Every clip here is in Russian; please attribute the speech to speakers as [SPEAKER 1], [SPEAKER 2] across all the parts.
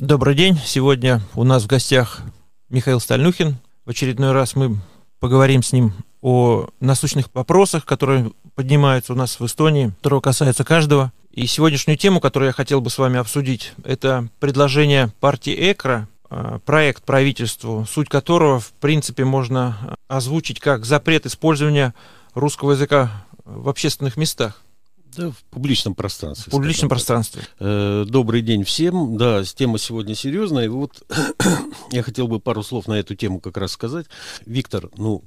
[SPEAKER 1] Добрый день. Сегодня у нас в гостях Михаил Стальнухин. В очередной раз мы поговорим с ним о насущных вопросах, которые поднимаются у нас в Эстонии, которые касаются каждого. И сегодняшнюю тему, которую я хотел бы с вами обсудить, это предложение партии ЭКРА, а, проект правительству, суть которого, в принципе, можно озвучить как запрет использования русского языка в общественных местах.
[SPEAKER 2] Да, в публичном пространстве.
[SPEAKER 1] В публичном пространстве.
[SPEAKER 2] Э, добрый день всем. Да, тема сегодня серьезная. И вот я хотел бы пару слов на эту тему как раз сказать. Виктор, ну,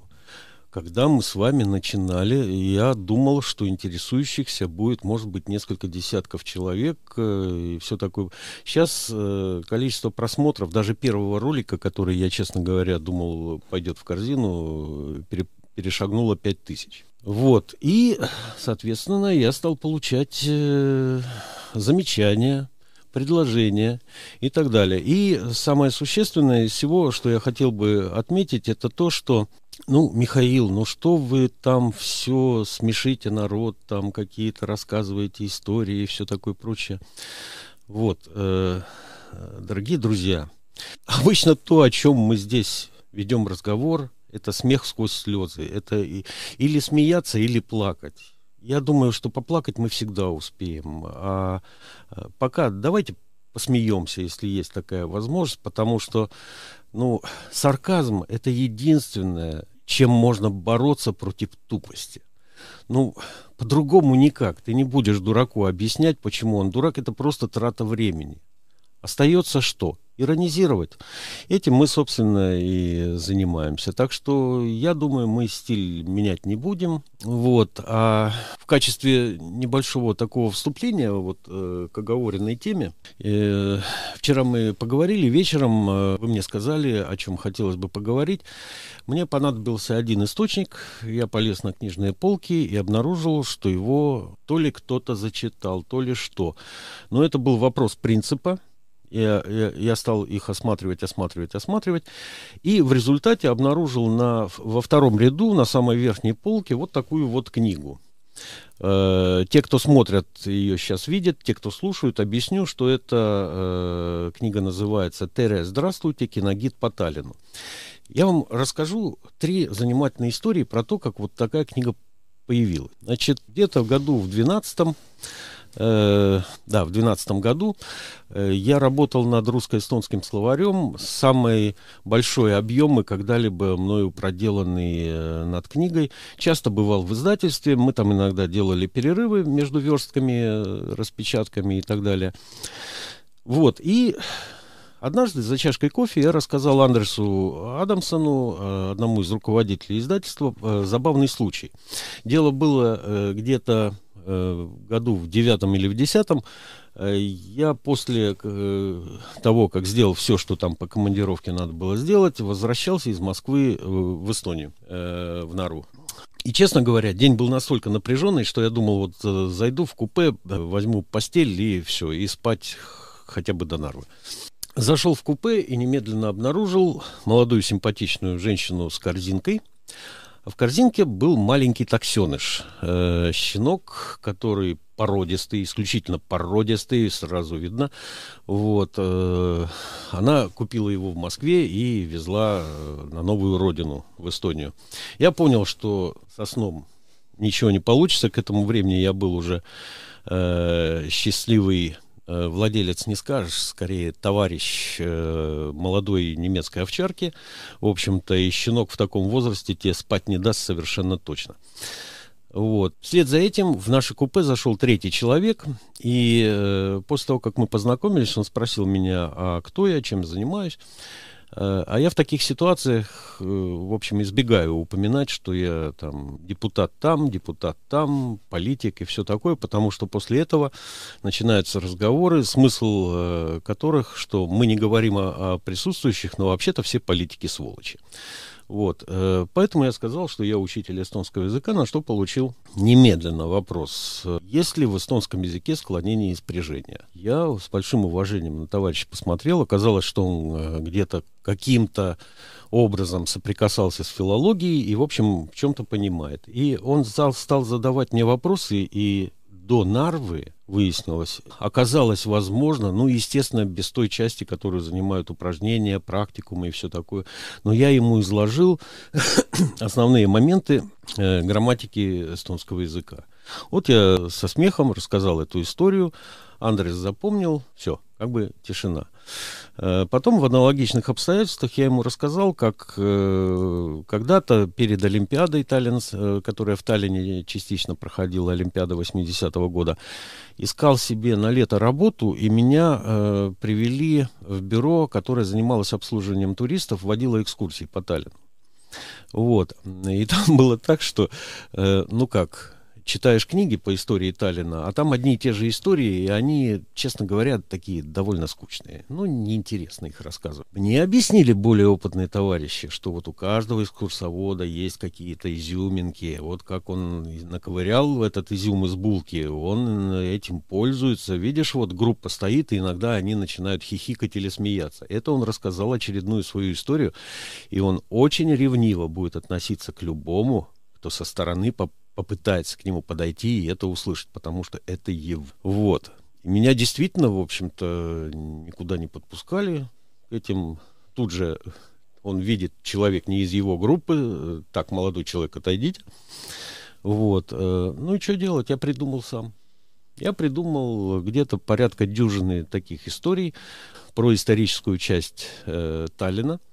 [SPEAKER 2] когда мы с вами начинали, я думал, что интересующихся будет, может быть, несколько десятков человек э, и все такое. Сейчас э, количество просмотров даже первого ролика, который я, честно говоря, думал пойдет в корзину, перешагнуло 5000. Вот. И, соответственно, я стал получать э, замечания, предложения и так далее. И самое существенное из всего, что я хотел бы отметить, это то, что, ну, Михаил, ну что вы там все смешите народ, там какие-то рассказываете истории и все такое прочее. Вот, э, дорогие друзья, обычно то, о чем мы здесь ведем разговор, это смех сквозь слезы. Это и, или смеяться, или плакать. Я думаю, что поплакать мы всегда успеем. А, а пока давайте посмеемся, если есть такая возможность, потому что, ну, сарказм это единственное, чем можно бороться против тупости. Ну, по-другому никак. Ты не будешь дураку объяснять, почему он дурак. Это просто трата времени. Остается что? Иронизировать. Этим мы, собственно, и занимаемся. Так что, я думаю, мы стиль менять не будем. Вот. А в качестве небольшого такого вступления вот, э, к оговоренной теме, э, вчера мы поговорили, вечером э, вы мне сказали, о чем хотелось бы поговорить. Мне понадобился один источник, я полез на книжные полки и обнаружил, что его то ли кто-то зачитал, то ли что. Но это был вопрос принципа, я, я, я стал их осматривать, осматривать, осматривать. И в результате обнаружил на, во втором ряду, на самой верхней полке, вот такую вот книгу. Э, те, кто смотрят, ее сейчас видят, те, кто слушают, объясню, что эта э, книга называется «Тере, здравствуйте, киногид по Таллину». Я вам расскажу три занимательные истории про то, как вот такая книга появилась. Значит, где-то в году в 12 Э, да, в 2012 году э, я работал над русско-эстонским словарем. Самый большой объем когда-либо мною проделанный э, над книгой. Часто бывал в издательстве. Мы там иногда делали перерывы между верстками, распечатками и так далее. Вот. И Однажды за чашкой кофе я рассказал Андерсу Адамсону, одному из руководителей издательства, забавный случай. Дело было где-то э, году в девятом или в десятом э, я после э, того, как сделал все, что там по командировке надо было сделать, возвращался из Москвы в Эстонию, в Нару. И, честно говоря, день был настолько напряженный, что я думал, вот зайду в купе, возьму постель и все, и спать хотя бы до Нарвы. Зашел в купе и немедленно обнаружил молодую симпатичную женщину с корзинкой – в корзинке был маленький таксеныш, э, щенок, который породистый, исключительно породистый, сразу видно. Вот, э, она купила его в Москве и везла э, на новую родину, в Эстонию. Я понял, что со сном ничего не получится. К этому времени я был уже э, счастливый владелец не скажешь, скорее товарищ э, молодой немецкой овчарки. В общем-то, и щенок в таком возрасте тебе спать не даст совершенно точно. Вот. Вслед за этим в наше купе зашел третий человек, и э, после того, как мы познакомились, он спросил меня, а кто я, чем занимаюсь. Э, а я в таких ситуациях, э, в общем, избегаю упоминать, что я там депутат там, депутат там, политик и все такое, потому что после этого начинаются разговоры, смысл э, которых, что мы не говорим о, о присутствующих, но вообще-то все политики сволочи. Вот. Э, поэтому я сказал, что я учитель эстонского языка, на что получил немедленно вопрос. Есть ли в эстонском языке склонение и спряжение? Я с большим уважением на товарища посмотрел. Оказалось, что он э, где-то каким-то образом соприкасался с филологией и, в общем, в чем-то понимает. И он стал, стал задавать мне вопросы, и до Нарвы, выяснилось, оказалось возможно, ну, естественно, без той части, которую занимают упражнения, практикумы и все такое. Но я ему изложил основные моменты э, грамматики эстонского языка. Вот я со смехом рассказал эту историю, Андрес запомнил, все, как бы тишина. Э, потом в аналогичных обстоятельствах я ему рассказал, как э, когда-то перед Олимпиадой Таллинс, э, которая в Таллине частично проходила, Олимпиада 80-го года, искал себе на лето работу, и меня э, привели в бюро, которое занималось обслуживанием туристов, водило экскурсии по Таллину. Вот. И там было так, что, э, ну как, читаешь книги по истории Таллина, а там одни и те же истории, и они, честно говоря, такие довольно скучные. Ну, неинтересно их рассказывать. Мне объяснили более опытные товарищи, что вот у каждого экскурсовода есть какие-то изюминки. Вот как он наковырял этот изюм из булки, он этим пользуется. Видишь, вот группа стоит, и иногда они начинают хихикать или смеяться. Это он рассказал очередную свою историю, и он очень ревниво будет относиться к любому, кто со стороны попытается к нему подойти и это услышать, потому что это его. Вот. Меня действительно, в общем-то, никуда не подпускали к этим. Тут же он видит человек не из его группы, так, молодой человек, отойдите. Вот. Э, ну и что делать? Я придумал сам. Я придумал где-то порядка дюжины таких историй про историческую часть э, Таллина –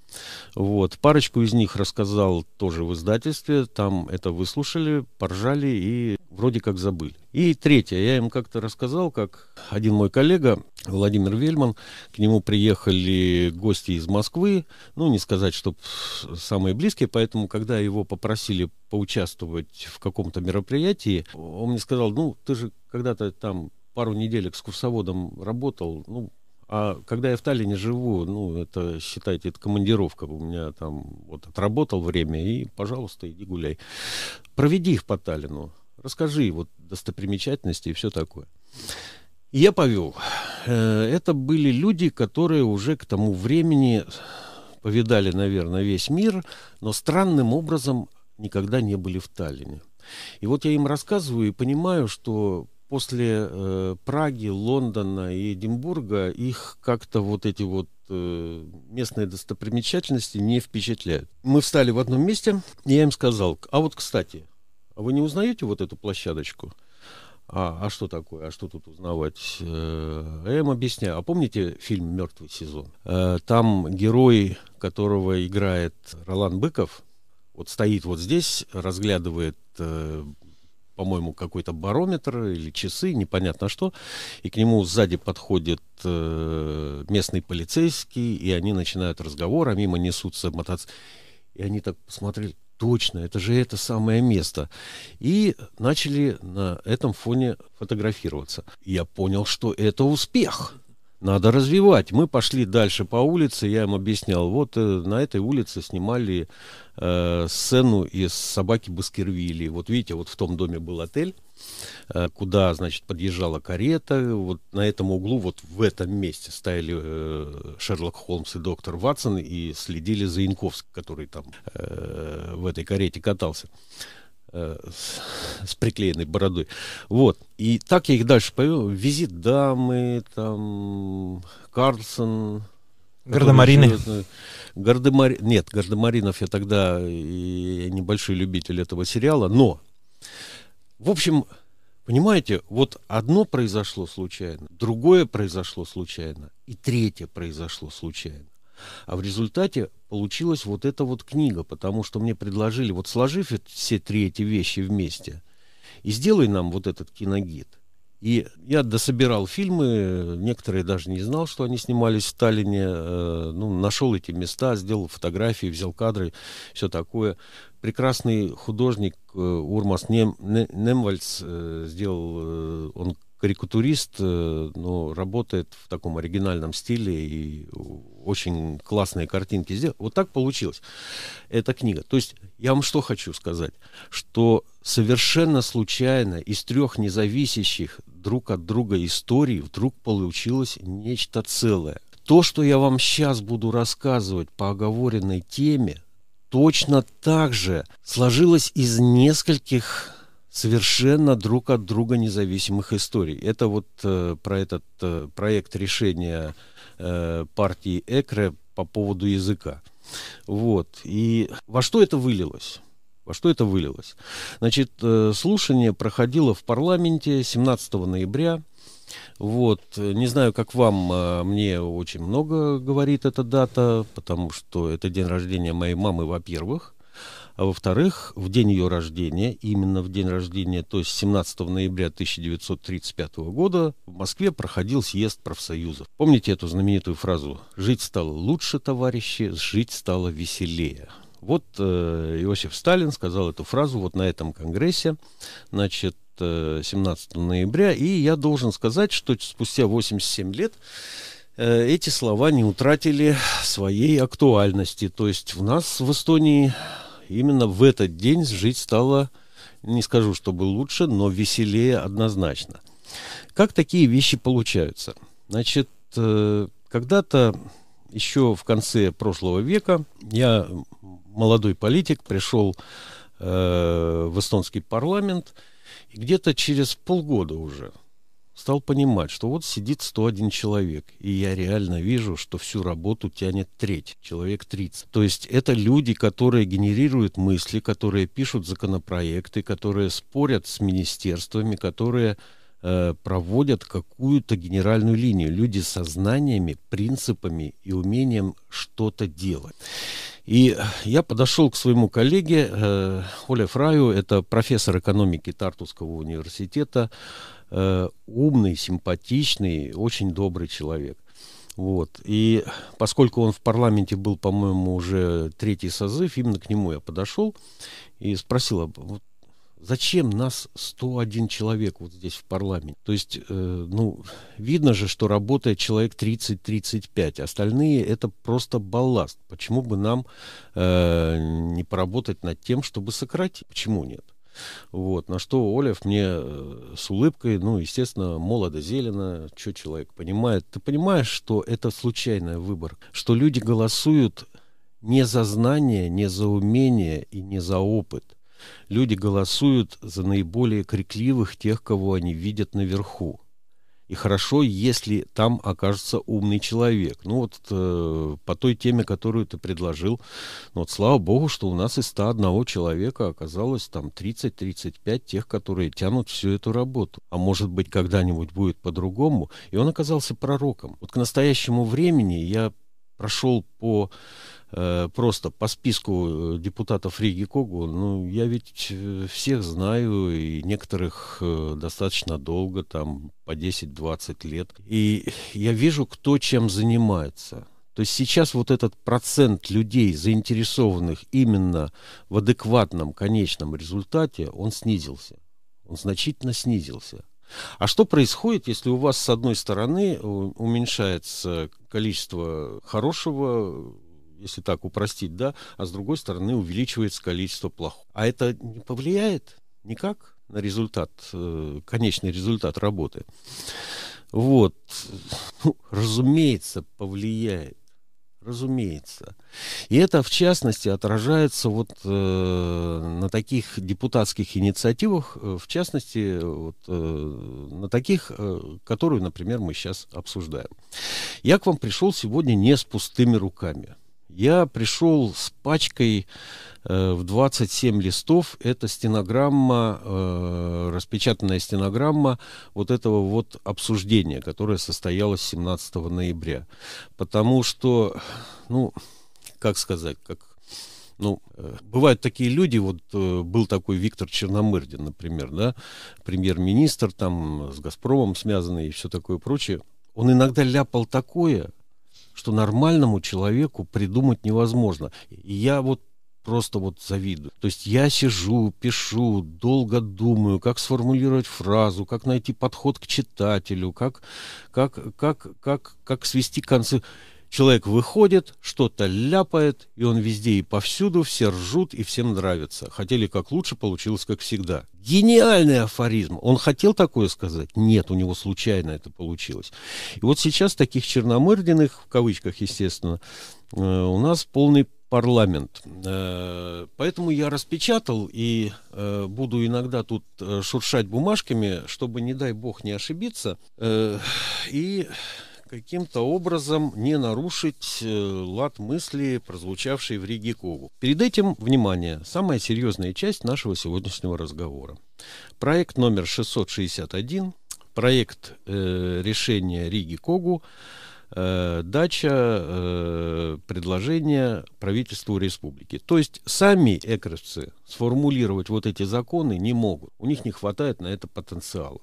[SPEAKER 2] вот. Парочку из них рассказал тоже в издательстве. Там это выслушали, поржали и вроде как забыли. И третье. Я им как-то рассказал, как один мой коллега, Владимир Вельман, к нему приехали гости из Москвы. Ну, не сказать, что самые близкие. Поэтому, когда его попросили поучаствовать в каком-то мероприятии, он мне сказал, ну, ты же когда-то там пару недель экскурсоводом работал, ну, а когда я в Таллине живу, ну, это, считайте, это командировка. У меня там вот отработал время, и, пожалуйста, иди гуляй. Проведи их по Таллину. Расскажи вот достопримечательности и все такое. Я повел. Э, это были люди, которые уже к тому времени повидали, наверное, весь мир, но странным образом никогда не были в Таллине. И вот я им рассказываю и понимаю, что после э, Праги, Лондона и Эдинбурга их как-то вот эти вот э, местные достопримечательности не впечатляют. Мы встали в одном месте, и я им сказал, а вот, кстати, а вы не узнаете вот эту площадочку? А, а что такое? А что тут узнавать? Э, я им объясняю. А помните фильм «Мертвый сезон»? Э, там герой, которого играет Ролан Быков, вот стоит вот здесь, разглядывает э, по-моему, какой-то барометр или часы, непонятно что, и к нему сзади подходит э, местный полицейский, и они начинают разговор, а мимо несутся мотоциклы. И они так посмотрели, точно, это же это самое место. И начали на этом фоне фотографироваться. Я понял, что это успех надо развивать. Мы пошли дальше по улице, я им объяснял, вот э, на этой улице снимали э, сцену из «Собаки Баскервилли». Вот видите, вот в том доме был отель, э, куда, значит, подъезжала карета, вот на этом углу, вот в этом месте стояли э, Шерлок Холмс и доктор Ватсон и следили за Янковским, который там э, в этой карете катался. Э, с, с приклеенной бородой. Вот. И так я их дальше повел. Визит дамы, там, Карлсон.
[SPEAKER 1] Гардемарины.
[SPEAKER 2] Гардемар... Нет, Гардемаринов я тогда и небольшой любитель этого сериала, но, в общем, понимаете, вот одно произошло случайно, другое произошло случайно, и третье произошло случайно. А в результате получилась вот эта вот книга, потому что мне предложили, вот сложив все три эти вещи вместе, и сделай нам вот этот киногид. И я дособирал фильмы, некоторые даже не знал, что они снимались в Сталине, э, ну, нашел эти места, сделал фотографии, взял кадры, все такое. Прекрасный художник э, Урмас Нем, Немвальц э, сделал, он карикатурист, э, но работает в таком оригинальном стиле и очень классные картинки сделал. Вот так получилось. Эта книга. То есть я вам что хочу сказать, что совершенно случайно из трех независящих друг от друга историй вдруг получилось нечто целое. То, что я вам сейчас буду рассказывать по оговоренной теме, точно так же сложилось из нескольких совершенно друг от друга независимых историй. Это вот э, про этот э, проект решения э, партии ЭКРЕ по поводу языка. Вот. И во что это вылилось? Во что это вылилось? Значит, э, слушание проходило в парламенте 17 ноября. Вот, не знаю, как вам, а мне очень много говорит эта дата, потому что это день рождения моей мамы, во-первых. А во-вторых, в день ее рождения, именно в день рождения, то есть 17 ноября 1935 года, в Москве проходил съезд профсоюзов. Помните эту знаменитую фразу «Жить стало лучше, товарищи, жить стало веселее». Вот э, Иосиф Сталин сказал эту фразу вот на этом конгрессе, значит, 17 э, ноября, и я должен сказать, что спустя 87 лет э, эти слова не утратили своей актуальности. То есть в нас в Эстонии именно в этот день жить стало, не скажу, чтобы лучше, но веселее однозначно. Как такие вещи получаются? Значит, э, когда-то еще в конце прошлого века я, молодой политик, пришел э, в эстонский парламент, и где-то через полгода уже стал понимать, что вот сидит 101 человек, и я реально вижу, что всю работу тянет треть, человек 30. То есть это люди, которые генерируют мысли, которые пишут законопроекты, которые спорят с министерствами, которые э, проводят какую-то генеральную линию. Люди со знаниями, принципами и умением что-то делать. И я подошел к своему коллеге э, Оле Фраю, это профессор экономики Тартусского университета, э, умный, симпатичный, очень добрый человек. Вот. И поскольку он в парламенте был, по-моему, уже третий созыв, именно к нему я подошел и спросил, а вот зачем нас 101 человек вот здесь в парламенте? То есть, э, ну, видно же, что работает человек 30-35, остальные это просто балласт. Почему бы нам э, не поработать над тем, чтобы сократить? Почему нет? Вот, на что Олев мне э, с улыбкой, ну, естественно, молодо зелено, что человек понимает. Ты понимаешь, что это случайная выбор, что люди голосуют не за знания, не за умение и не за опыт. Люди голосуют за наиболее крикливых тех, кого они видят наверху. И хорошо, если там окажется умный человек. Ну вот э, по той теме, которую ты предложил, ну вот слава богу, что у нас из 101 человека оказалось там 30-35 тех, которые тянут всю эту работу. А может быть, когда-нибудь будет по-другому. И он оказался пророком. Вот к настоящему времени я прошел по Э, просто по списку э, депутатов Риги Когу, ну, я ведь э, всех знаю, и некоторых достаточно долго, там, по 10-20 лет. И я вижу, кто чем занимается. То есть сейчас вот этот процент людей, заинтересованных именно в адекватном конечном результате, он снизился. Он значительно снизился. А что происходит, если у вас с одной стороны уменьшается количество хорошего если так упростить, да, а с другой стороны увеличивается количество плохого. А это не повлияет никак на результат, э, конечный результат работы. Вот. Ну, разумеется, повлияет. Разумеется. И это, в частности, отражается вот э, на таких депутатских инициативах, э, в частности, вот, э, на таких, э, которые, например, мы сейчас обсуждаем. Я к вам пришел сегодня не с пустыми руками. Я пришел с пачкой э, в 27 листов. Это стенограмма, э, распечатанная стенограмма вот этого вот обсуждения, которое состоялось 17 ноября. Потому что, ну, как сказать, как ну, э, бывают такие люди, вот э, был такой Виктор Черномырдин, например, да, премьер-министр там с Газпромом связанный и все такое прочее. Он иногда ляпал такое, что нормальному человеку придумать невозможно. И я вот просто вот завидую. То есть я сижу, пишу, долго думаю, как сформулировать фразу, как найти подход к читателю, как, как, как, как, как свести концы. Человек выходит, что-то ляпает, и он везде и повсюду, все ржут и всем нравится. Хотели как лучше, получилось как всегда. Гениальный афоризм. Он хотел такое сказать? Нет, у него случайно это получилось. И вот сейчас таких черномырдиных, в кавычках, естественно, э, у нас полный парламент. Э, поэтому я распечатал и э, буду иногда тут шуршать бумажками, чтобы, не дай бог, не ошибиться. И каким-то образом не нарушить лад мысли, прозвучавший в Риге Когу. Перед этим, внимание, самая серьезная часть нашего сегодняшнего разговора. Проект номер 661, проект э, решения Риги Когу э, дача э, предложения правительству республики. То есть сами экровцы сформулировать вот эти законы не могут. У них не хватает на это потенциала.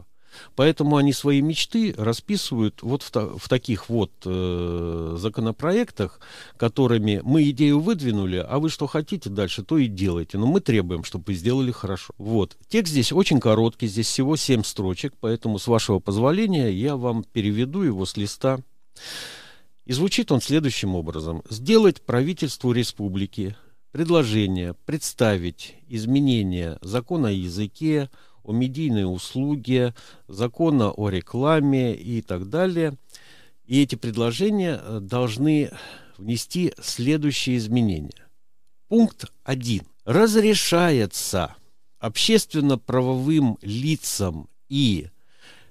[SPEAKER 2] Поэтому они свои мечты расписывают вот в, та, в таких вот э, законопроектах, которыми мы идею выдвинули, а вы что хотите дальше, то и делайте. Но мы требуем, чтобы вы сделали хорошо. Вот. Текст здесь очень короткий, здесь всего 7 строчек, поэтому, с вашего позволения, я вам переведу его с листа и звучит он следующим образом. Сделать правительству республики предложение представить изменения закона о языке, о медийной услуге, закона о рекламе и так далее. И эти предложения э, должны внести следующие изменения. Пункт 1. Разрешается общественно-правовым лицам и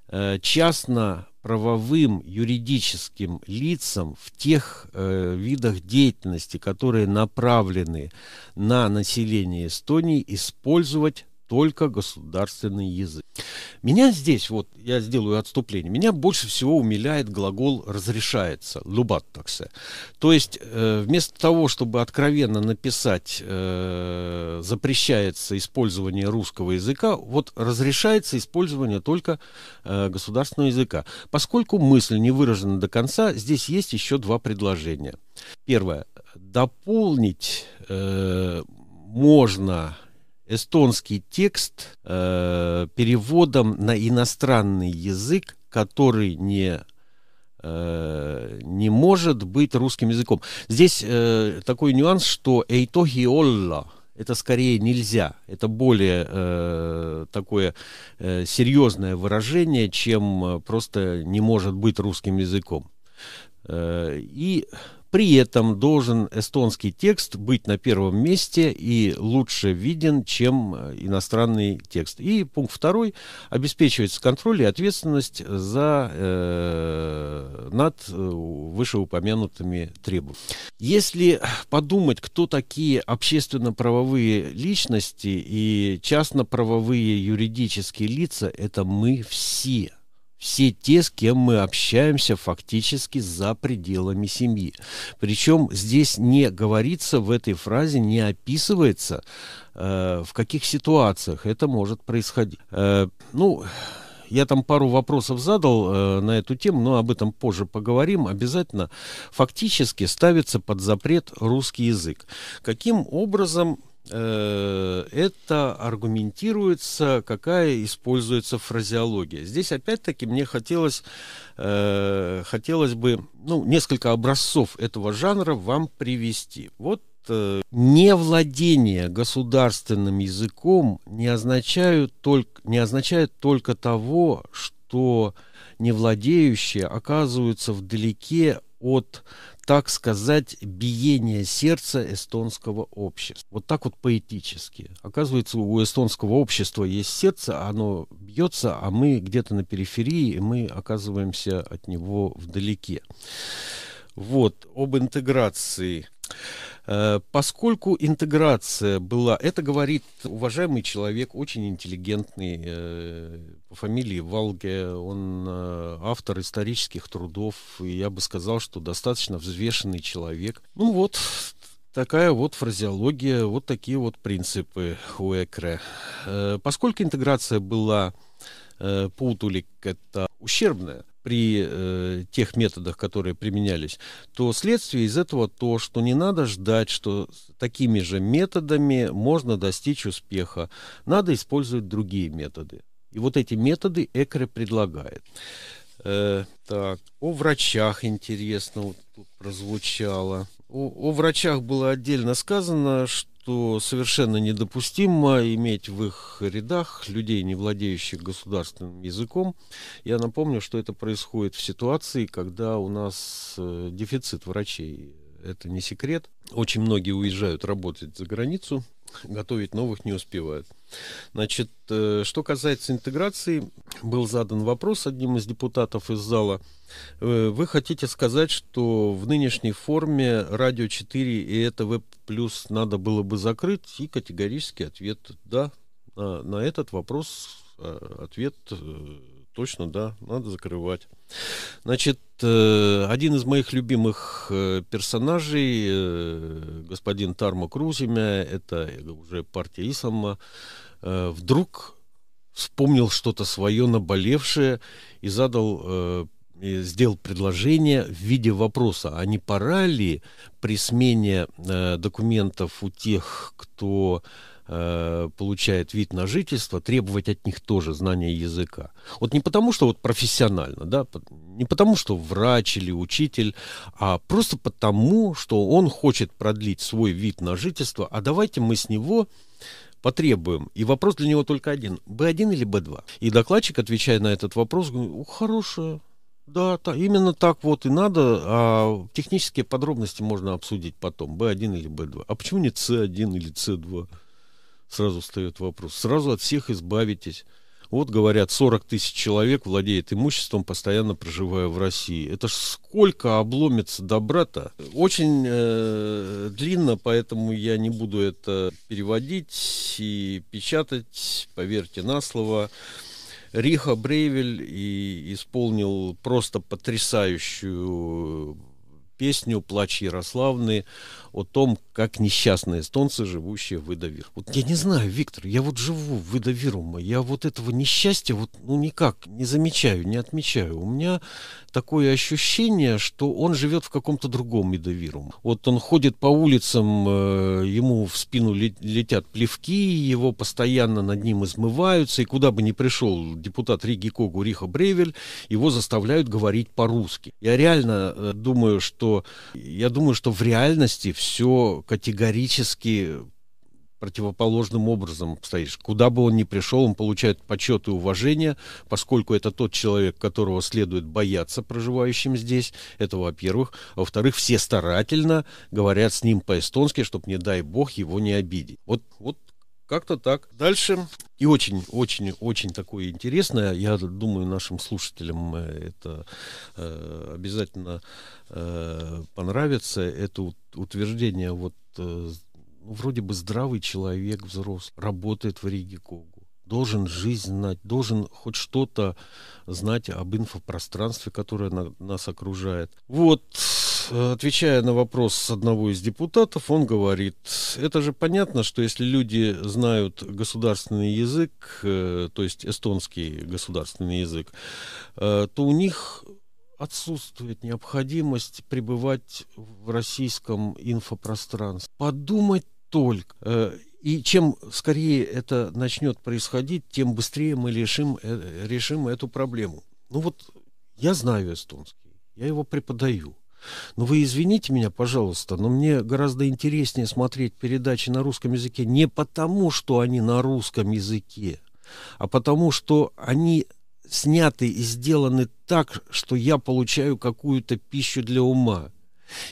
[SPEAKER 2] э, частно правовым юридическим лицам в тех э, видах деятельности, которые направлены на население Эстонии, использовать только государственный язык. Меня здесь, вот я сделаю отступление, меня больше всего умиляет глагол «разрешается», «лубаттаксе». То есть э, вместо того, чтобы откровенно написать э, «запрещается использование русского языка», вот разрешается использование только э, государственного языка. Поскольку мысль не выражена до конца, здесь есть еще два предложения. Первое. Дополнить э, можно эстонский текст э, переводом на иностранный язык, который не э, не может быть русским языком. Здесь э, такой нюанс, что эйтохи олла это скорее нельзя. Это более э, такое э, серьезное выражение, чем э, просто не может быть русским языком. Э, и при этом должен эстонский текст быть на первом месте и лучше виден, чем э, иностранный текст. И пункт второй. Обеспечивается контроль и ответственность за, э, над э, вышеупомянутыми требованиями. Если подумать, кто такие общественно-правовые личности и частно-правовые юридические лица, это мы все – все те, с кем мы общаемся фактически за пределами семьи. Причем здесь не говорится в этой фразе, не описывается, э, в каких ситуациях это может происходить. Э, ну, я там пару вопросов задал э, на эту тему, но об этом позже поговорим. Обязательно фактически ставится под запрет русский язык. Каким образом это аргументируется, какая используется фразеология. Здесь опять-таки мне хотелось, э, хотелось бы ну, несколько образцов этого жанра вам привести. Вот э, невладение государственным языком не означает только, не означает только того, что невладеющие оказываются вдалеке от так сказать, биение сердца эстонского общества. Вот так вот поэтически. Оказывается, у эстонского общества есть сердце, оно бьется, а мы где-то на периферии, и мы оказываемся от него вдалеке. Вот, об интеграции. Э, поскольку интеграция была, это говорит уважаемый человек, очень интеллигентный, э, по фамилии Валге, он э, автор исторических трудов, и я бы сказал, что достаточно взвешенный человек. Ну вот, такая вот фразеология, вот такие вот принципы у Экре. Поскольку интеграция была Путулик это ущербная, при э, тех методах, которые применялись, то следствие из этого то, что не надо ждать, что такими же методами можно достичь успеха. Надо использовать другие методы. И вот эти методы Экре предлагает. Э, так, о врачах интересно вот тут прозвучало. О, о врачах было отдельно сказано, что что совершенно недопустимо иметь в их рядах людей, не владеющих государственным языком. Я напомню, что это происходит в ситуации, когда у нас э, дефицит врачей это не секрет. Очень многие уезжают работать за границу, готовить новых не успевают. Значит, э, что касается интеграции, был задан вопрос одним из депутатов из зала. Э, вы хотите сказать, что в нынешней форме радио 4 и это веб плюс надо было бы закрыть? И категорический ответ «да». На, этот вопрос э, ответ точно, да, надо закрывать. Значит, один из моих любимых персонажей, господин Тармо Крузимя, это уже партия Исама, э, вдруг вспомнил что-то свое наболевшее и задал э, сделал предложение в виде вопроса, а не пора ли при смене э, документов у тех, кто э, получает вид на жительство, требовать от них тоже знания языка. Вот не потому, что вот профессионально, да, не потому, что врач или учитель, а просто потому, что он хочет продлить свой вид на жительство, а давайте мы с него потребуем. И вопрос для него только один. Б1 или Б2? И докладчик, отвечая на этот вопрос, говорит, хорошая, да, та, именно так вот и надо, а технические подробности можно обсудить потом, B1 или B2. А почему не C1 или C2? Сразу встает вопрос. Сразу от всех избавитесь. Вот, говорят, 40 тысяч человек владеет имуществом, постоянно проживая в России. Это ж сколько обломится добра-то? Очень э, длинно, поэтому я не буду это переводить и печатать, поверьте на слово. Риха Брейвель и исполнил просто потрясающую песню «Плач Ярославны» о том, как несчастные эстонцы, живущие в Идавир. Вот я не знаю, Виктор, я вот живу в Идавирума, я вот этого несчастья вот ну никак не замечаю, не отмечаю. У меня такое ощущение, что он живет в каком-то другом Идавируме. Вот он ходит по улицам, э, ему в спину летят плевки, его постоянно над ним измываются, и куда бы ни пришел депутат Риги Когу Риха Бревель, его заставляют говорить по-русски. Я реально э, думаю, что я думаю, что в реальности все все категорически противоположным образом обстоишь. Куда бы он ни пришел, он получает почет и уважение, поскольку это тот человек, которого следует бояться проживающим здесь. Это во-первых. А во-вторых, все старательно говорят с ним по-эстонски, чтобы, не дай бог, его не обидеть. Вот, вот как-то так. Дальше. И очень-очень-очень такое интересное. Я думаю, нашим слушателям э, это э, обязательно э, понравится. Это утверждение вот э, вроде бы здравый человек, взрослый, работает в Риге Когу должен жизнь знать, должен хоть что-то знать об инфопространстве, которое на, нас окружает. Вот отвечая на вопрос одного из депутатов, он говорит, это же понятно, что если люди знают государственный язык, э, то есть эстонский государственный язык, э, то у них отсутствует необходимость пребывать в российском инфопространстве. Подумать только. И чем скорее это начнет происходить, тем быстрее мы решим, решим эту проблему. Ну вот я знаю эстонский, я его преподаю. Но вы извините меня, пожалуйста, но мне гораздо интереснее смотреть передачи на русском языке не потому, что они на русском языке, а потому, что они сняты и сделаны так, что я получаю какую-то пищу для ума.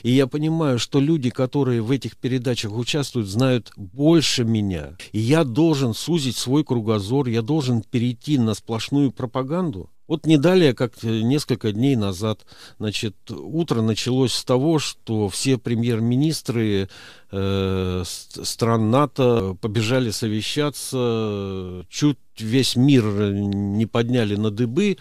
[SPEAKER 2] И я понимаю, что люди, которые в этих передачах участвуют, знают больше меня. И я должен сузить свой кругозор, я должен перейти на сплошную пропаганду. Вот не далее, как э, несколько дней назад, значит, утро началось с того, что все премьер-министры э, стран НАТО побежали совещаться, чуть весь мир не подняли на дыбы.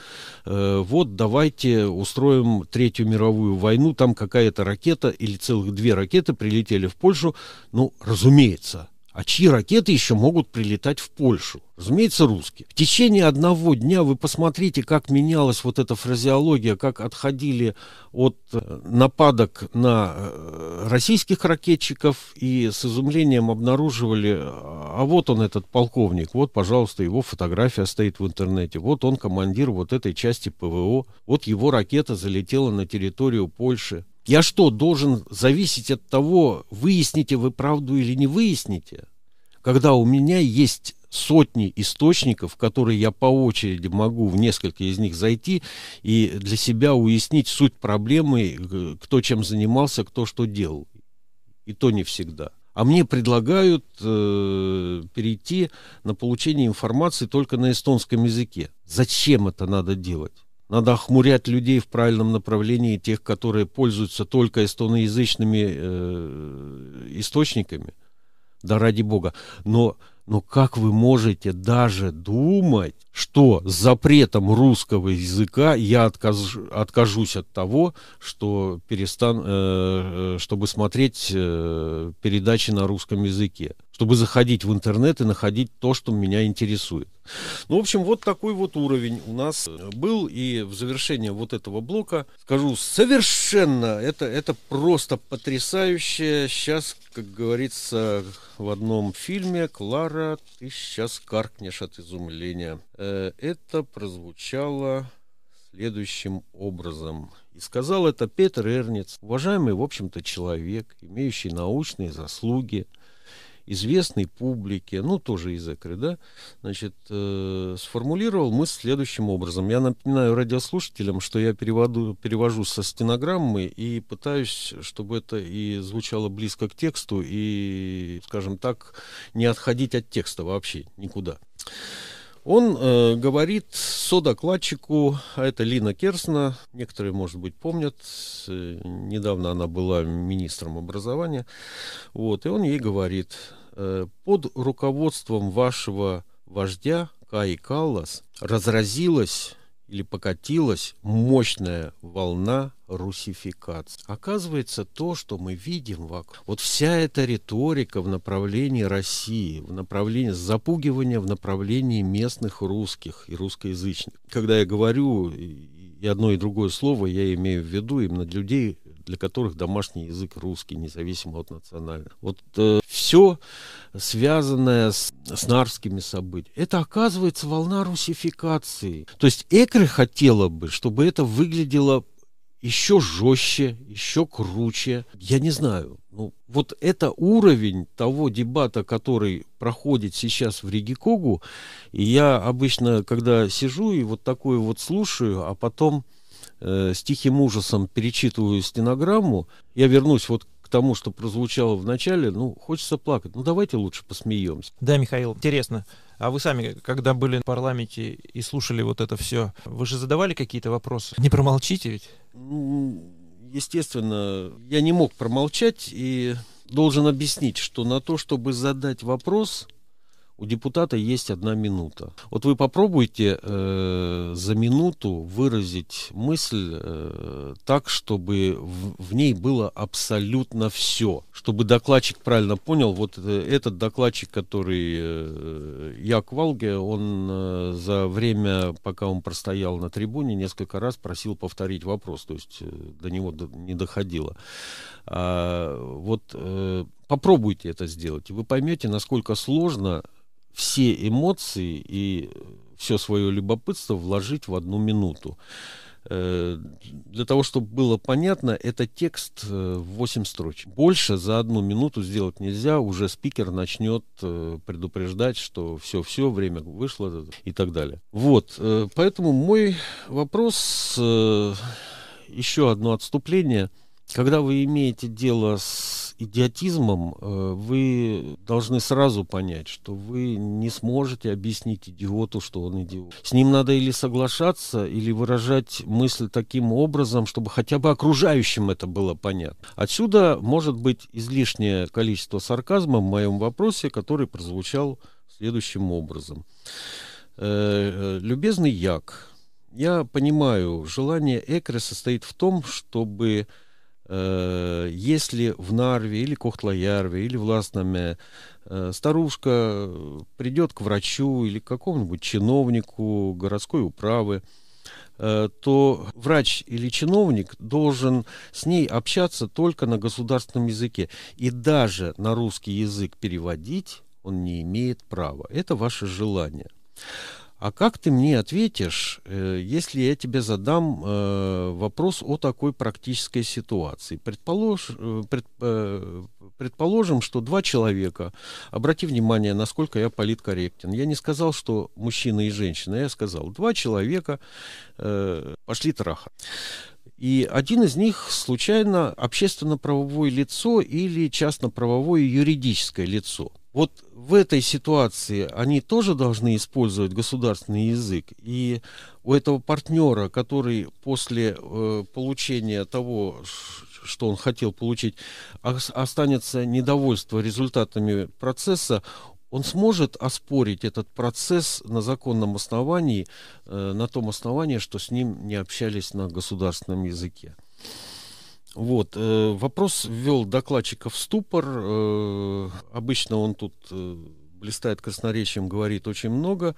[SPEAKER 2] Э, вот давайте устроим Третью мировую войну, там какая-то ракета или целых две ракеты прилетели в Польшу. Ну, разумеется, а чьи ракеты еще могут прилетать в Польшу? Разумеется, русские. В течение одного дня вы посмотрите, как менялась вот эта фразеология, как отходили от э, нападок на э, российских ракетчиков и с изумлением обнаруживали, а вот он этот полковник, вот, пожалуйста, его фотография стоит в интернете, вот он командир вот этой части ПВО, вот его ракета залетела на территорию Польши. Я что, должен зависеть от того, выясните вы правду или не выясните? когда у меня есть сотни источников, которые я по очереди могу в несколько из них зайти и для себя уяснить суть проблемы, кто чем занимался, кто что делал. И то не всегда. А мне предлагают э, перейти на получение информации только на эстонском языке. Зачем это надо делать? Надо охмурять людей в правильном направлении, тех, которые пользуются только эстоноязычными э, источниками. Да ради бога. Но но как вы можете даже думать, что с запретом русского языка я откаж, откажусь от того, что перестан, э, э, чтобы смотреть э, передачи на русском языке, чтобы заходить в интернет и находить то, что меня интересует. Ну, в общем, вот такой вот уровень у нас был. И в завершение вот этого блока скажу совершенно, это, это просто потрясающе. Сейчас, как говорится в одном фильме, Клара, ты сейчас каркнешь от изумления. Э, это прозвучало следующим образом. И сказал это Петр Эрниц, уважаемый, в общем-то, человек, имеющий научные заслуги, известной публике, ну, тоже из ЭКРы, да, значит, э, сформулировал мысль следующим образом. Я напоминаю радиослушателям, что я переводу, перевожу со стенограммы и пытаюсь, чтобы это и звучало близко к тексту, и, скажем так, не отходить от текста вообще никуда. Он э, говорит содокладчику, а это Лина Керсна, некоторые, может быть, помнят, э, недавно она была министром образования, вот, и он ей говорит, э, под руководством вашего вождя Каи Каллас разразилась или покатилась мощная волна русификации. Оказывается, то, что мы видим вокруг, вот вся эта риторика в направлении России, в направлении запугивания, в направлении местных русских и русскоязычных. Когда я говорю и одно, и другое слово, я имею в виду именно людей, для которых домашний язык русский, независимо от национального. Вот э, все связанное с, с нарскими событиями, это оказывается волна русификации. То есть Экры хотела бы, чтобы это выглядело еще жестче, еще круче. Я не знаю. Ну, вот это уровень того дебата, который проходит сейчас в Ригикогу. И я обычно, когда сижу и вот такое вот слушаю, а потом э, с тихим ужасом перечитываю стенограмму, я вернусь вот к тому, что прозвучало в начале, ну, хочется плакать. Ну, давайте лучше посмеемся.
[SPEAKER 1] Да, Михаил, интересно. А вы сами, когда были в парламенте и слушали вот это все, вы же задавали какие-то вопросы? Не промолчите ведь?
[SPEAKER 2] Ну, естественно, я не мог промолчать и должен объяснить, что на то, чтобы задать вопрос, у депутата есть одна минута. Вот вы попробуйте э, за минуту выразить мысль э, так, чтобы в, в ней было абсолютно все. Чтобы докладчик правильно понял, вот э, этот докладчик, который э, Як Валге, он э, за время, пока он простоял на трибуне, несколько раз просил повторить вопрос, то есть э, до него до, не доходило. А, вот э, попробуйте это сделать, и вы поймете, насколько сложно все эмоции и все свое любопытство вложить в одну минуту. Э, для того, чтобы было понятно, это текст э, в 8 строчек. Больше за одну минуту сделать нельзя, уже спикер начнет э, предупреждать, что все-все, время вышло и так далее. Вот, поэтому мой вопрос, еще одно отступление. Когда вы имеете дело с идиотизмом э, вы должны сразу понять, что вы не сможете объяснить идиоту, что он идиот. С ним надо или соглашаться, или выражать мысль таким образом, чтобы хотя бы окружающим это было понятно. Отсюда может быть излишнее количество сарказма в моем вопросе, который прозвучал следующим образом. Э, э, любезный Як, я понимаю, желание Экры состоит в том, чтобы Э, если в Нарве или Кохтлоярве или в Ласнаме э, старушка придет к врачу или к какому-нибудь чиновнику городской управы, э, то врач или чиновник должен с ней общаться только на государственном языке. И даже на русский язык переводить он не имеет права. Это ваше желание. А как ты мне ответишь, э, если я тебе задам э, вопрос о такой практической ситуации? Предполож, э, пред, предположим, что два человека, обрати внимание, насколько я политкорректен. Я не сказал, что мужчина и женщина, я сказал, два человека пошли трахать. И один из них случайно общественно-правовое лицо или частно-правовое юридическое лицо. Вот в этой ситуации они тоже должны использовать государственный язык. И у этого партнера, который после э, получения того, что он хотел получить, останется недовольство результатами процесса, он сможет оспорить этот процесс на законном основании, э, на том основании, что с ним не общались на государственном языке. Вот, э, вопрос ввел докладчика в ступор. Э, обычно он тут э, блистает красноречием, говорит очень много.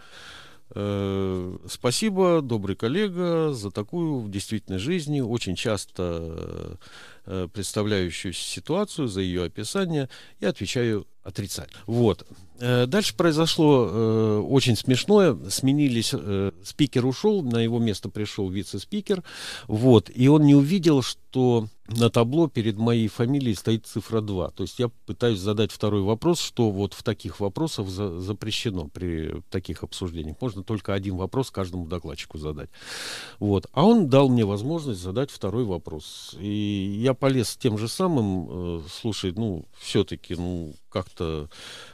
[SPEAKER 2] Э, спасибо, добрый коллега, за такую в действительной жизни, очень часто э, представляющуюся ситуацию, за ее описание. Я отвечаю отрицательно. Вот. Э, дальше произошло э, очень смешное. Сменились, э, спикер ушел, на его место пришел вице-спикер. Вот. И он не увидел, что на табло перед моей фамилией стоит цифра 2. То есть я пытаюсь задать второй вопрос, что вот в таких вопросах за, запрещено при таких обсуждениях. Можно только один вопрос каждому докладчику задать. Вот. А он дал мне возможность задать второй вопрос. И я полез тем же самым, э, слушай, ну, все-таки, ну, как-то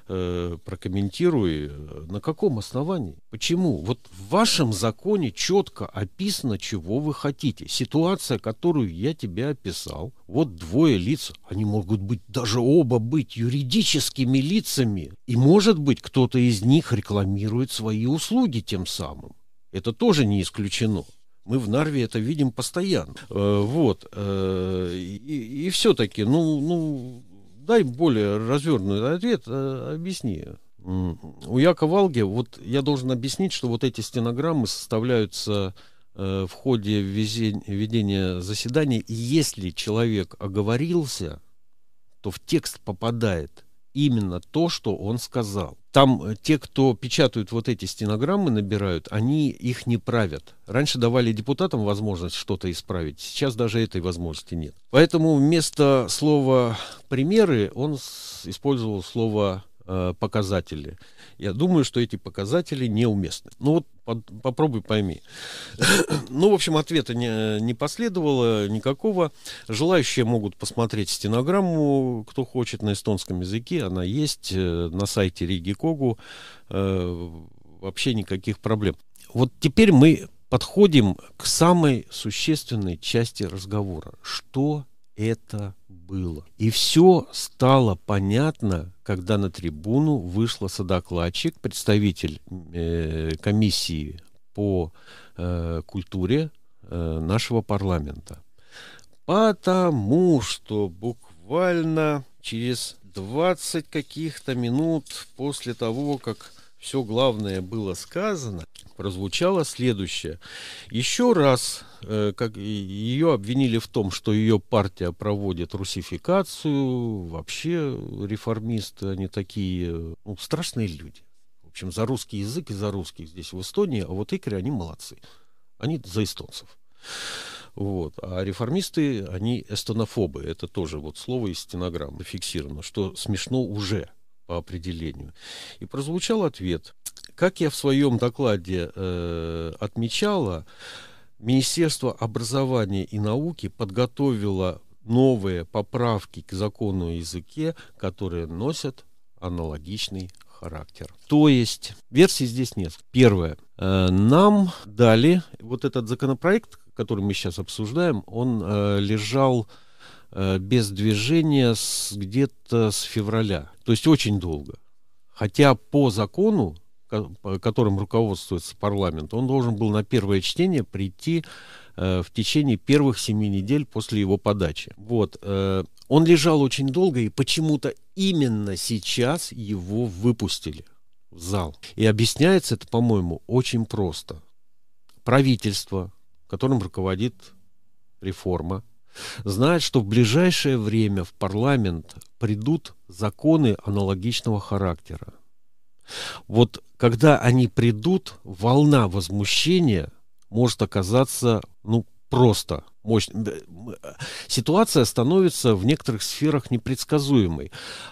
[SPEAKER 2] э, прокомментируй, э, на каком основании? Почему? Вот в вашем законе четко описано, чего вы хотите. Ситуация, которую я тебе описал, вот двое лиц, они могут быть, даже оба быть юридическими лицами. И может быть, кто-то из них рекламирует свои услуги тем самым. Это тоже не исключено. Мы в Нарве это видим постоянно. Э, вот. Э, и, и все-таки, ну, ну, дай более развернутый ответ, э, объясни. У Яка Валге, вот я должен объяснить, что вот эти стенограммы составляются э, в ходе ведения заседания, и если человек оговорился, то в текст попадает именно то, что он сказал. Там э, те, кто печатают вот эти стенограммы, набирают, они их не правят. Раньше давали депутатам возможность что-то исправить, сейчас даже этой возможности нет. Поэтому вместо слова «примеры» он использовал слово э, «показатели». Я думаю, что эти показатели неуместны. Ну вот под, попробуй пойми. ну, в общем, ответа не, не последовало никакого. Желающие могут посмотреть стенограмму, кто хочет, на эстонском языке. Она есть э, на сайте Риги Когу. Э, вообще никаких проблем. Вот теперь мы подходим к самой существенной части разговора. Что это было. И все стало понятно, когда на трибуну вышла содокладчик, представитель э, комиссии по э, культуре э, нашего парламента. Потому что буквально через 20 каких-то минут после того, как все главное было сказано, прозвучало следующее. Еще раз, э, как ее обвинили в том, что ее партия проводит русификацию, вообще реформисты, они такие ну, страшные люди. В общем, за русский язык и за русских здесь в Эстонии, а вот икры, они молодцы. Они за эстонцев. Вот. А реформисты, они эстонофобы. Это тоже вот слово из стенограммы фиксировано, что смешно уже по определению. И прозвучал ответ. Как я в своем докладе э, отмечала, Министерство образования и науки подготовило новые поправки к закону о языке, которые носят аналогичный характер. То есть версий здесь нет. Первое. Э, нам дали вот этот законопроект, который мы сейчас обсуждаем, он э, лежал без движения с, где-то с февраля. То есть очень долго. Хотя по закону, которым руководствуется парламент, он должен был на первое чтение прийти э, в течение первых семи недель после его подачи. Вот. Э, он лежал очень долго, и почему-то именно сейчас его выпустили в зал. И объясняется это, по-моему, очень просто. Правительство, которым руководит реформа, знает, что в ближайшее время в парламент придут законы аналогичного характера. Вот когда они придут, волна возмущения может оказаться, ну, просто мощно. Ситуация становится в некоторых сферах непредсказуемой.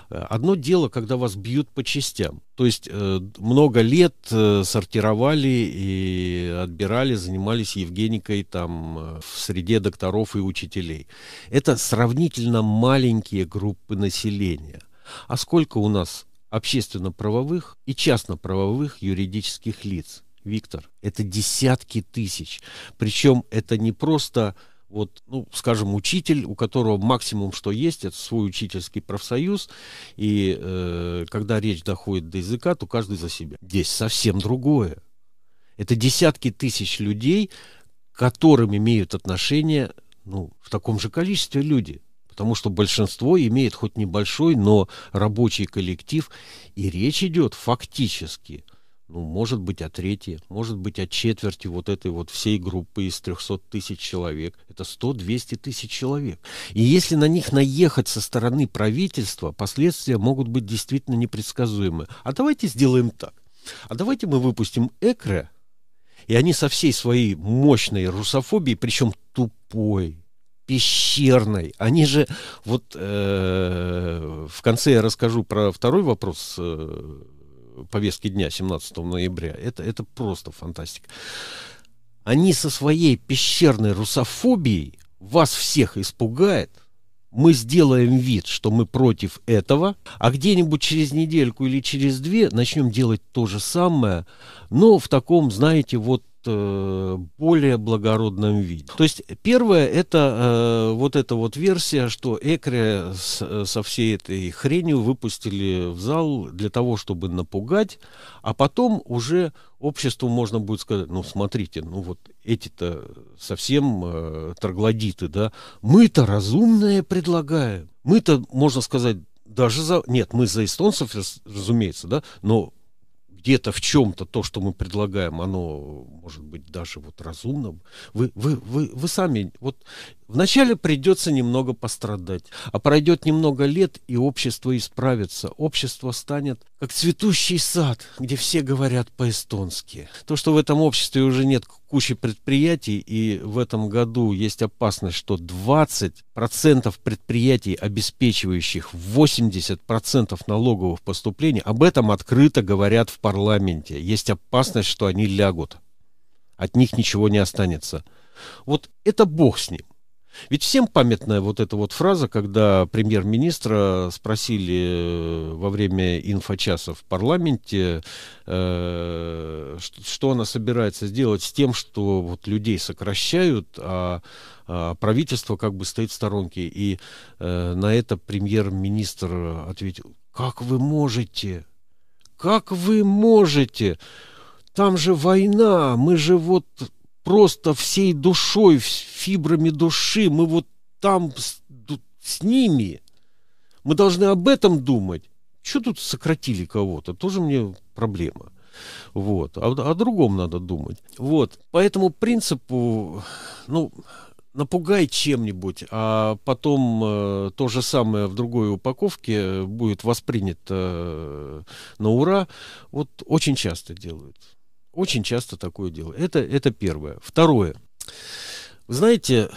[SPEAKER 2] Одно дело, когда вас бьют по частям. То есть э, много лет э, сортировали и отбирали, занимались Евгеникой там э, в среде докторов и учителей. Это сравнительно маленькие группы населения. А сколько у нас общественно-правовых и частно-правовых юридических лиц? Виктор, это десятки тысяч. Причем это не просто вот, ну, скажем, учитель, у которого максимум, что есть, это свой учительский профсоюз, и э, когда речь доходит до языка, то каждый за себя. Здесь совсем другое. Это десятки тысяч людей, которым имеют отношение, ну, в таком же количестве люди. Потому что большинство имеет хоть небольшой, но рабочий коллектив, и речь идет фактически – ну, может быть, о трети, может быть, о четверти вот этой вот всей группы из 300 тысяч человек. Это 100-200 тысяч человек. И если на них наехать со стороны правительства, последствия могут быть действительно непредсказуемы. А давайте сделаем так. А давайте мы выпустим ЭКРЭ, и они со всей своей мощной русофобией, причем тупой, пещерной. Они же вот э, в конце я расскажу про второй вопрос э, повестки дня 17 ноября, это, это просто фантастика. Они со своей пещерной русофобией вас всех испугает, мы сделаем вид, что мы против этого, а где-нибудь через недельку или через две начнем делать то же самое, но в таком, знаете, вот Э, более благородном виде. То есть первое это э, вот эта вот версия, что Экре с, со всей этой хренью выпустили в зал для того, чтобы напугать, а потом уже обществу можно будет сказать, ну смотрите, ну вот эти-то совсем э, троглодиты, да, мы-то разумное предлагаем, мы-то, можно сказать, даже за... Нет, мы за эстонцев, разумеется, да, но где-то в чем-то то, что мы предлагаем, оно может быть даже вот разумным. Вы, вы, вы, вы сами, вот вначале придется немного пострадать, а пройдет немного лет, и общество исправится. Общество станет как цветущий сад, где все говорят по-эстонски. То, что в этом обществе уже нет кучи предприятий, и в этом году есть опасность, что 20% предприятий, обеспечивающих 80% налоговых поступлений, об этом открыто говорят в парламенте. Есть опасность, что они лягут. От них ничего не останется. Вот это бог с ним. Ведь всем памятная вот эта вот фраза, когда премьер-министра спросили э, во время инфочаса в парламенте, э, что, она собирается сделать с тем, что вот людей сокращают, а, а правительство как бы стоит в сторонке. И э, на это премьер-министр ответил, как вы можете, как вы можете, там же война, мы же вот просто всей душой, фибрами души, мы вот там с, с ними. Мы должны об этом думать. Что тут сократили кого-то? Тоже мне проблема. Вот. А о другом надо думать. Вот. По этому принципу, ну, напугай чем-нибудь, а потом э, то же самое в другой упаковке будет воспринято э, на ура, вот очень часто делают. Очень часто такое дело. Это, это первое. Второе. Вы знаете,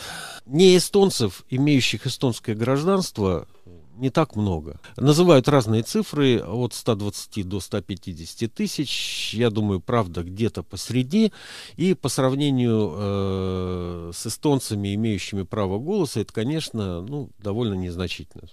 [SPEAKER 2] не эстонцев, имеющих эстонское гражданство, не так много. Называют разные цифры, от 120 до 150 тысяч. Я думаю, правда, где-то посреди. И по сравнению э, с эстонцами, имеющими право голоса, это, конечно, ну, довольно незначительно.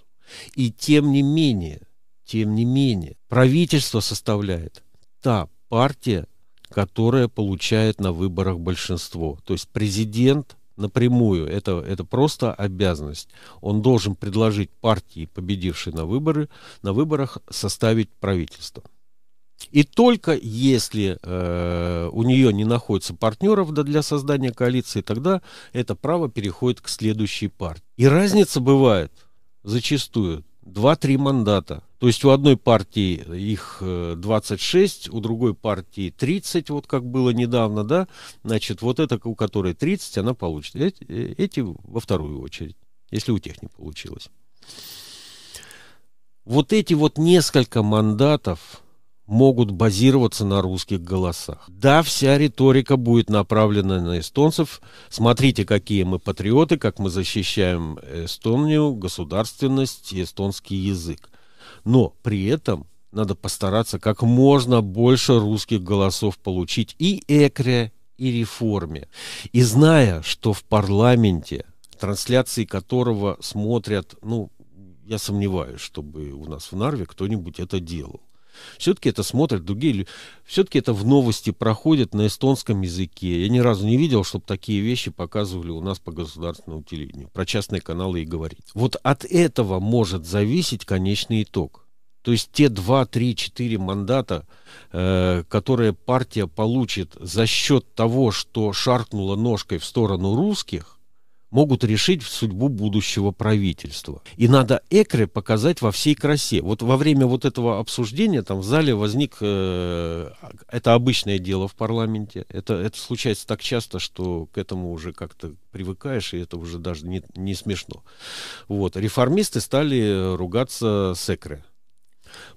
[SPEAKER 2] И тем не менее, тем не менее, правительство составляет та партия, которая получает на выборах большинство. То есть президент напрямую, это, это просто обязанность. Он должен предложить партии, победившей на, выборы, на выборах, составить правительство. И только если э, у нее не находится партнеров для создания коалиции, тогда это право переходит к следующей партии. И разница бывает зачастую 2-3 мандата. То есть у одной партии их 26, э, у другой партии 30, вот как было недавно, да, значит, вот эта, у которой 30, она получит. Эти, э, эти во вторую очередь, если у тех не получилось. Вот эти вот несколько мандатов могут базироваться на русских голосах. Да, вся риторика будет направлена на эстонцев. Смотрите, какие мы патриоты, как мы защищаем Эстонию, государственность эстонский язык. Но при этом надо постараться как можно больше русских голосов получить и ЭКРЕ, и реформе. И зная, что в парламенте, трансляции которого смотрят, ну, я сомневаюсь, чтобы у нас в Нарве кто-нибудь это делал. Все-таки это смотрят другие люди. Все-таки это в новости проходит на эстонском языке. Я ни разу не видел, чтобы такие вещи показывали у нас по государственному телевидению. Про частные каналы и говорить. Вот от этого может зависеть конечный итог. То есть те 2, 3, 4 мандата, э, которые партия получит за счет того, что шаркнула ножкой в сторону русских, могут решить судьбу будущего правительства. И надо Экре показать во всей красе. Вот во время вот этого обсуждения там в зале возник, э, это обычное дело в парламенте, это, это случается так часто, что к этому уже как-то привыкаешь, и это уже даже не, не смешно. Вот. Реформисты стали ругаться с Экре.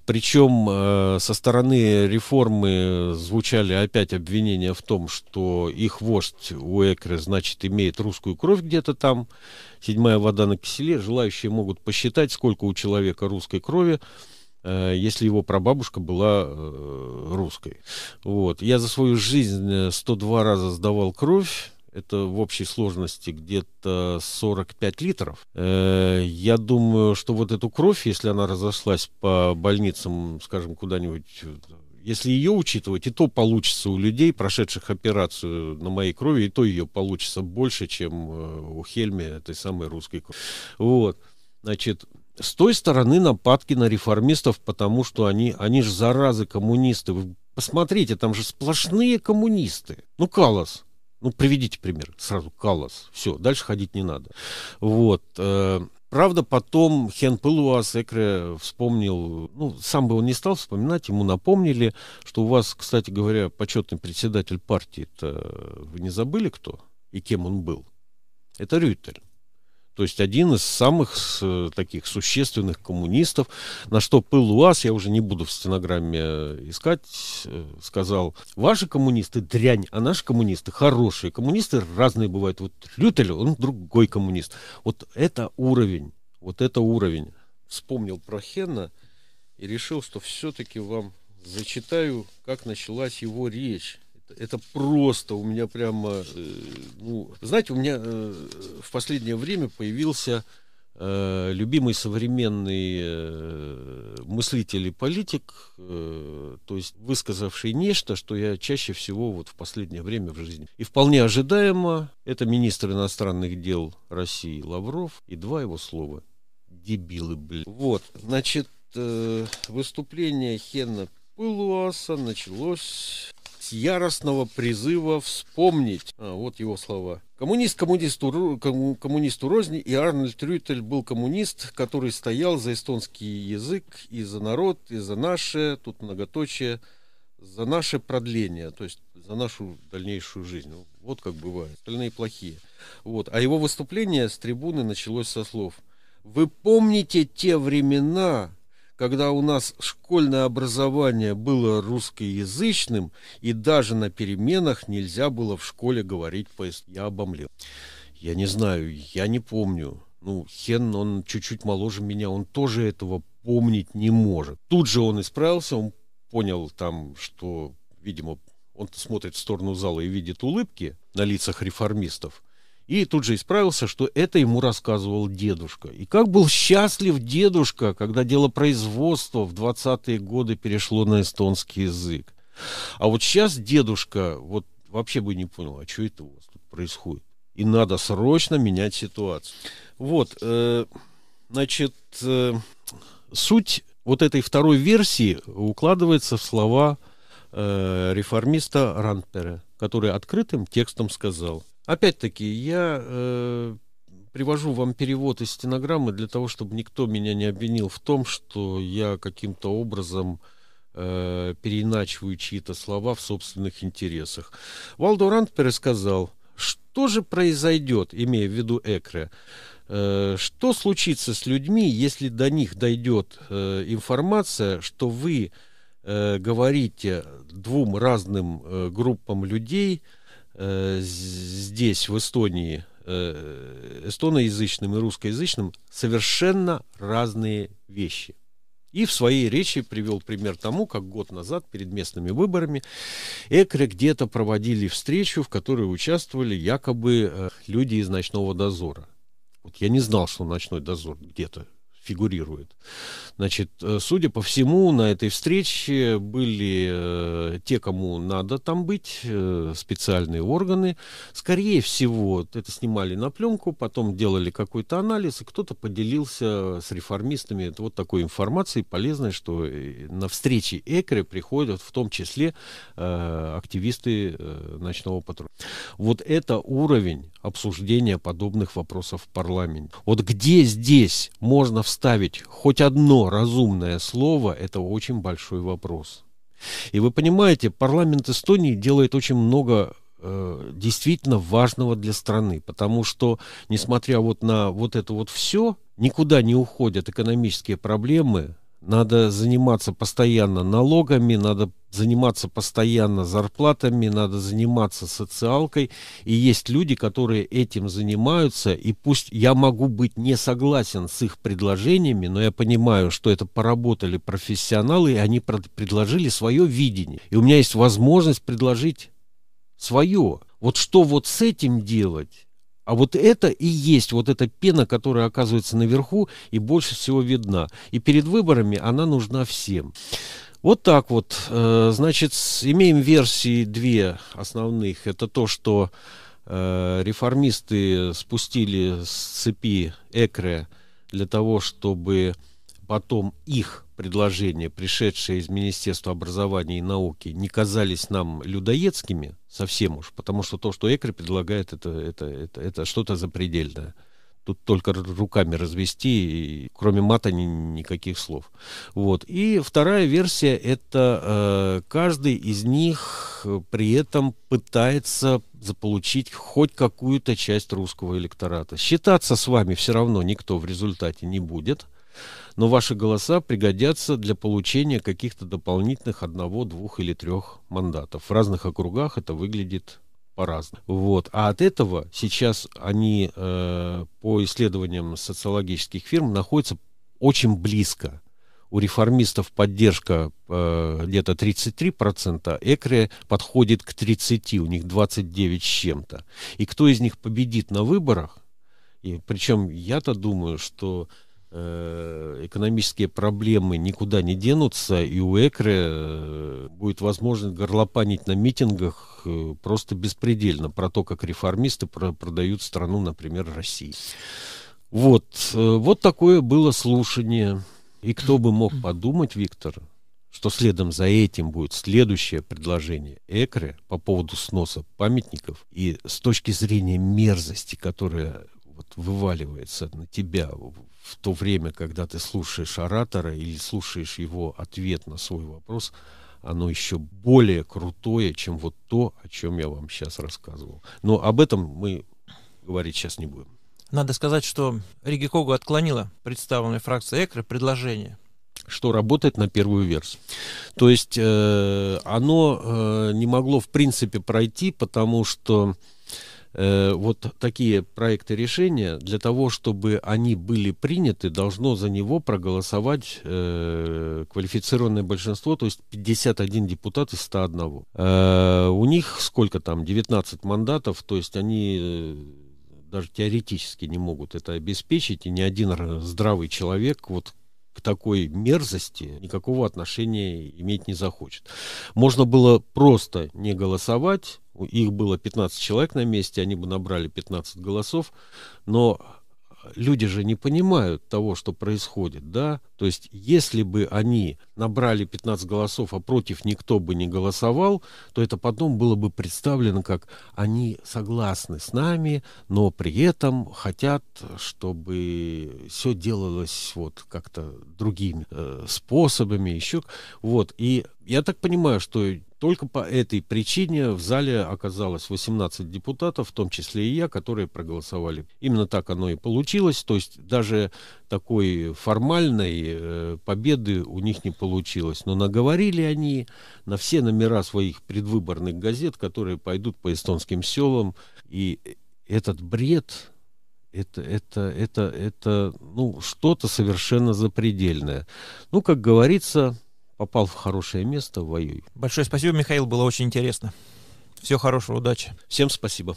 [SPEAKER 2] Причем э, со стороны реформы звучали опять обвинения в том, что их вождь Уэкры, значит, имеет русскую кровь где-то там, седьмая вода на киселе. Желающие могут посчитать, сколько у человека русской крови, э, если его прабабушка была э, русской. Вот. Я за свою жизнь 102 раза сдавал кровь, это в общей сложности где-то 45 литров. Э, я думаю, что вот эту кровь, если она разошлась по больницам, скажем, куда-нибудь если ее учитывать, и то получится у людей, прошедших операцию на моей крови, и то ее получится больше, чем э, у Хельми, этой самой русской крови. Вот. Значит, с той стороны нападки на реформистов, потому что они, они же заразы коммунисты. Вы посмотрите, там же сплошные коммунисты. Ну, Калас, ну, приведите пример. Сразу Каллас. Все, дальше ходить не надо. Вот. Э, правда, потом Хен Пылуас Экре вспомнил, ну, сам бы он не стал вспоминать, ему напомнили, что у вас, кстати говоря, почетный председатель партии, это вы не забыли кто и кем он был? Это Рютель. То есть один из самых э, таких существенных коммунистов, на что пыл УАЗ, я уже не буду в стенограмме э, искать, э, сказал, ваши коммунисты дрянь, а наши коммунисты хорошие. Коммунисты разные бывают. Вот Лютель, он другой коммунист. Вот это уровень, вот это уровень. Вспомнил про Хенна и решил, что все-таки вам зачитаю, как началась его речь это просто у меня прямо, э, ну, знаете, у меня э, в последнее время появился э, любимый современный мыслитель и политик, то есть высказавший нечто, что я чаще всего вот в последнее время в жизни. И вполне ожидаемо, это министр иностранных дел России Лавров и два его слова. Дебилы, блин. Вот, значит, выступление Хенна Пылуаса началось яростного призыва вспомнить. А, вот его слова. Коммунист коммунисту, коммунисту розни, и Арнольд Рютель был коммунист, который стоял за эстонский язык и за народ, и за наше, тут многоточие, за наше продление, то есть за нашу дальнейшую жизнь. Вот как бывает. Остальные плохие. Вот. А его выступление с трибуны началось со слов. Вы помните те времена, когда у нас школьное образование было русскоязычным, и даже на переменах нельзя было в школе говорить по Я обомлел. Я не знаю, я не помню. Ну, Хен, он чуть-чуть моложе меня, он тоже этого помнить не может. Тут же он исправился, он понял там, что, видимо, он смотрит в сторону зала и видит улыбки на лицах реформистов. И тут же исправился, что это ему рассказывал дедушка. И как был счастлив дедушка, когда дело производства в 20-е годы перешло на эстонский язык. А вот сейчас дедушка вот вообще бы не понял, а что это у вас тут происходит. И надо срочно менять ситуацию. Вот, э, значит, э, суть вот этой второй версии укладывается в слова э, реформиста Рандпера, который открытым текстом сказал – Опять-таки, я э, привожу вам перевод из стенограммы для того, чтобы никто меня не обвинил в том, что я каким-то образом э, переиначиваю чьи-то слова в собственных интересах. Валдо Рандпер сказал, что же произойдет, имея в виду Экре, э, что случится с людьми, если до них дойдет э, информация, что вы э, говорите двум разным э, группам людей э, здесь, в Эстонии, э, эстоноязычным и русскоязычным, совершенно разные вещи. И в своей речи привел пример тому, как год назад перед местными выборами Экре где-то проводили встречу, в которой участвовали якобы э, люди из ночного дозора. Вот я не знал, что ночной дозор где-то фигурирует. Значит, э, судя по всему, на этой встрече были э, те, кому надо там быть, э, специальные органы. Скорее всего, это снимали на пленку, потом делали какой-то анализ, и кто-то поделился с реформистами вот такой информацией полезной, что на встречи ЭКРы приходят в том числе активисты ночного патруля. Вот это уровень обсуждения подобных вопросов в парламенте. Вот где здесь можно вставить хоть одно разумное слово, это очень большой вопрос. И вы понимаете, парламент Эстонии делает очень много э, действительно важного для страны, потому что, несмотря вот на вот это вот все, никуда не уходят экономические проблемы, надо заниматься постоянно налогами, надо заниматься постоянно зарплатами, надо заниматься социалкой. И есть люди, которые этим занимаются, и пусть я могу быть не согласен с их предложениями, но я понимаю, что это поработали профессионалы, и они предложили свое видение. И у меня есть возможность предложить свое. Вот что вот с этим делать? А вот это и есть вот эта пена, которая оказывается наверху и больше всего видна. И перед выборами она нужна всем. Вот так вот. Э, значит, имеем версии две основных. Это то, что э, реформисты спустили с цепи Экре для того, чтобы потом их предложения, пришедшие из Министерства образования и науки, не казались нам людоедскими совсем уж, потому что то, что ЭКРИ предлагает, это, это, это, это что-то запредельное. Тут только руками развести, и кроме мата ни, никаких слов. Вот. И вторая версия это э, каждый из них при этом пытается заполучить хоть какую-то часть русского электората. Считаться с вами все равно никто в результате не будет но ваши голоса пригодятся для получения каких-то дополнительных одного, двух или трех мандатов. В разных округах это выглядит по-разному. Вот. А от этого сейчас они э, по исследованиям социологических фирм находятся очень близко. У реформистов поддержка э, где-то 33%, Экре подходит к 30%, у них 29 с чем-то. И кто из них победит на выборах, и причем я-то думаю, что экономические проблемы никуда не денутся, и у Экры э, будет возможность горлопанить на митингах э, просто беспредельно про то, как реформисты продают страну, например, России. Вот, вот такое было слушание. И кто бы мог подумать, Виктор, что следом за этим будет следующее предложение Экры по поводу сноса памятников. И с точки зрения мерзости, которая вот вываливается на тебя в то время, когда ты слушаешь оратора или слушаешь его ответ на свой вопрос, оно еще более крутое, чем вот то, о чем я вам сейчас рассказывал. Но об этом мы говорить сейчас не будем.
[SPEAKER 1] Надо сказать, что Риги Когу отклонила представленная фракция ЭКРы предложение
[SPEAKER 2] что работает на первую версию. То есть э, оно э, не могло в принципе пройти, потому что Э, вот такие проекты решения, для того, чтобы они были приняты, должно за него проголосовать э, квалифицированное большинство, то есть 51 депутат из 101. Э, у них сколько там, 19 мандатов, то есть они э, даже теоретически не могут это обеспечить, и ни один здравый человек вот к такой мерзости никакого отношения иметь не захочет. Можно было просто не голосовать, их было 15 человек на месте, они бы набрали 15 голосов, но люди же не понимают того, что происходит, да? То есть, если бы они набрали 15 голосов, а против никто бы не голосовал, то это потом было бы представлено как они согласны с нами, но при этом хотят, чтобы все делалось вот как-то другими э, способами, еще. Вот. И я так понимаю, что только по этой причине в зале оказалось 18 депутатов, в том числе и я, которые проголосовали. Именно так оно и получилось. То есть даже такой формальной э, победы у них не получилось. Но наговорили они на все номера своих предвыборных газет, которые пойдут по эстонским селам. И этот бред, это, это, это, это ну, что-то совершенно запредельное. Ну, как говорится, попал в хорошее место, воюй.
[SPEAKER 1] Большое спасибо, Михаил, было очень интересно. Всего хорошего, удачи.
[SPEAKER 2] Всем спасибо.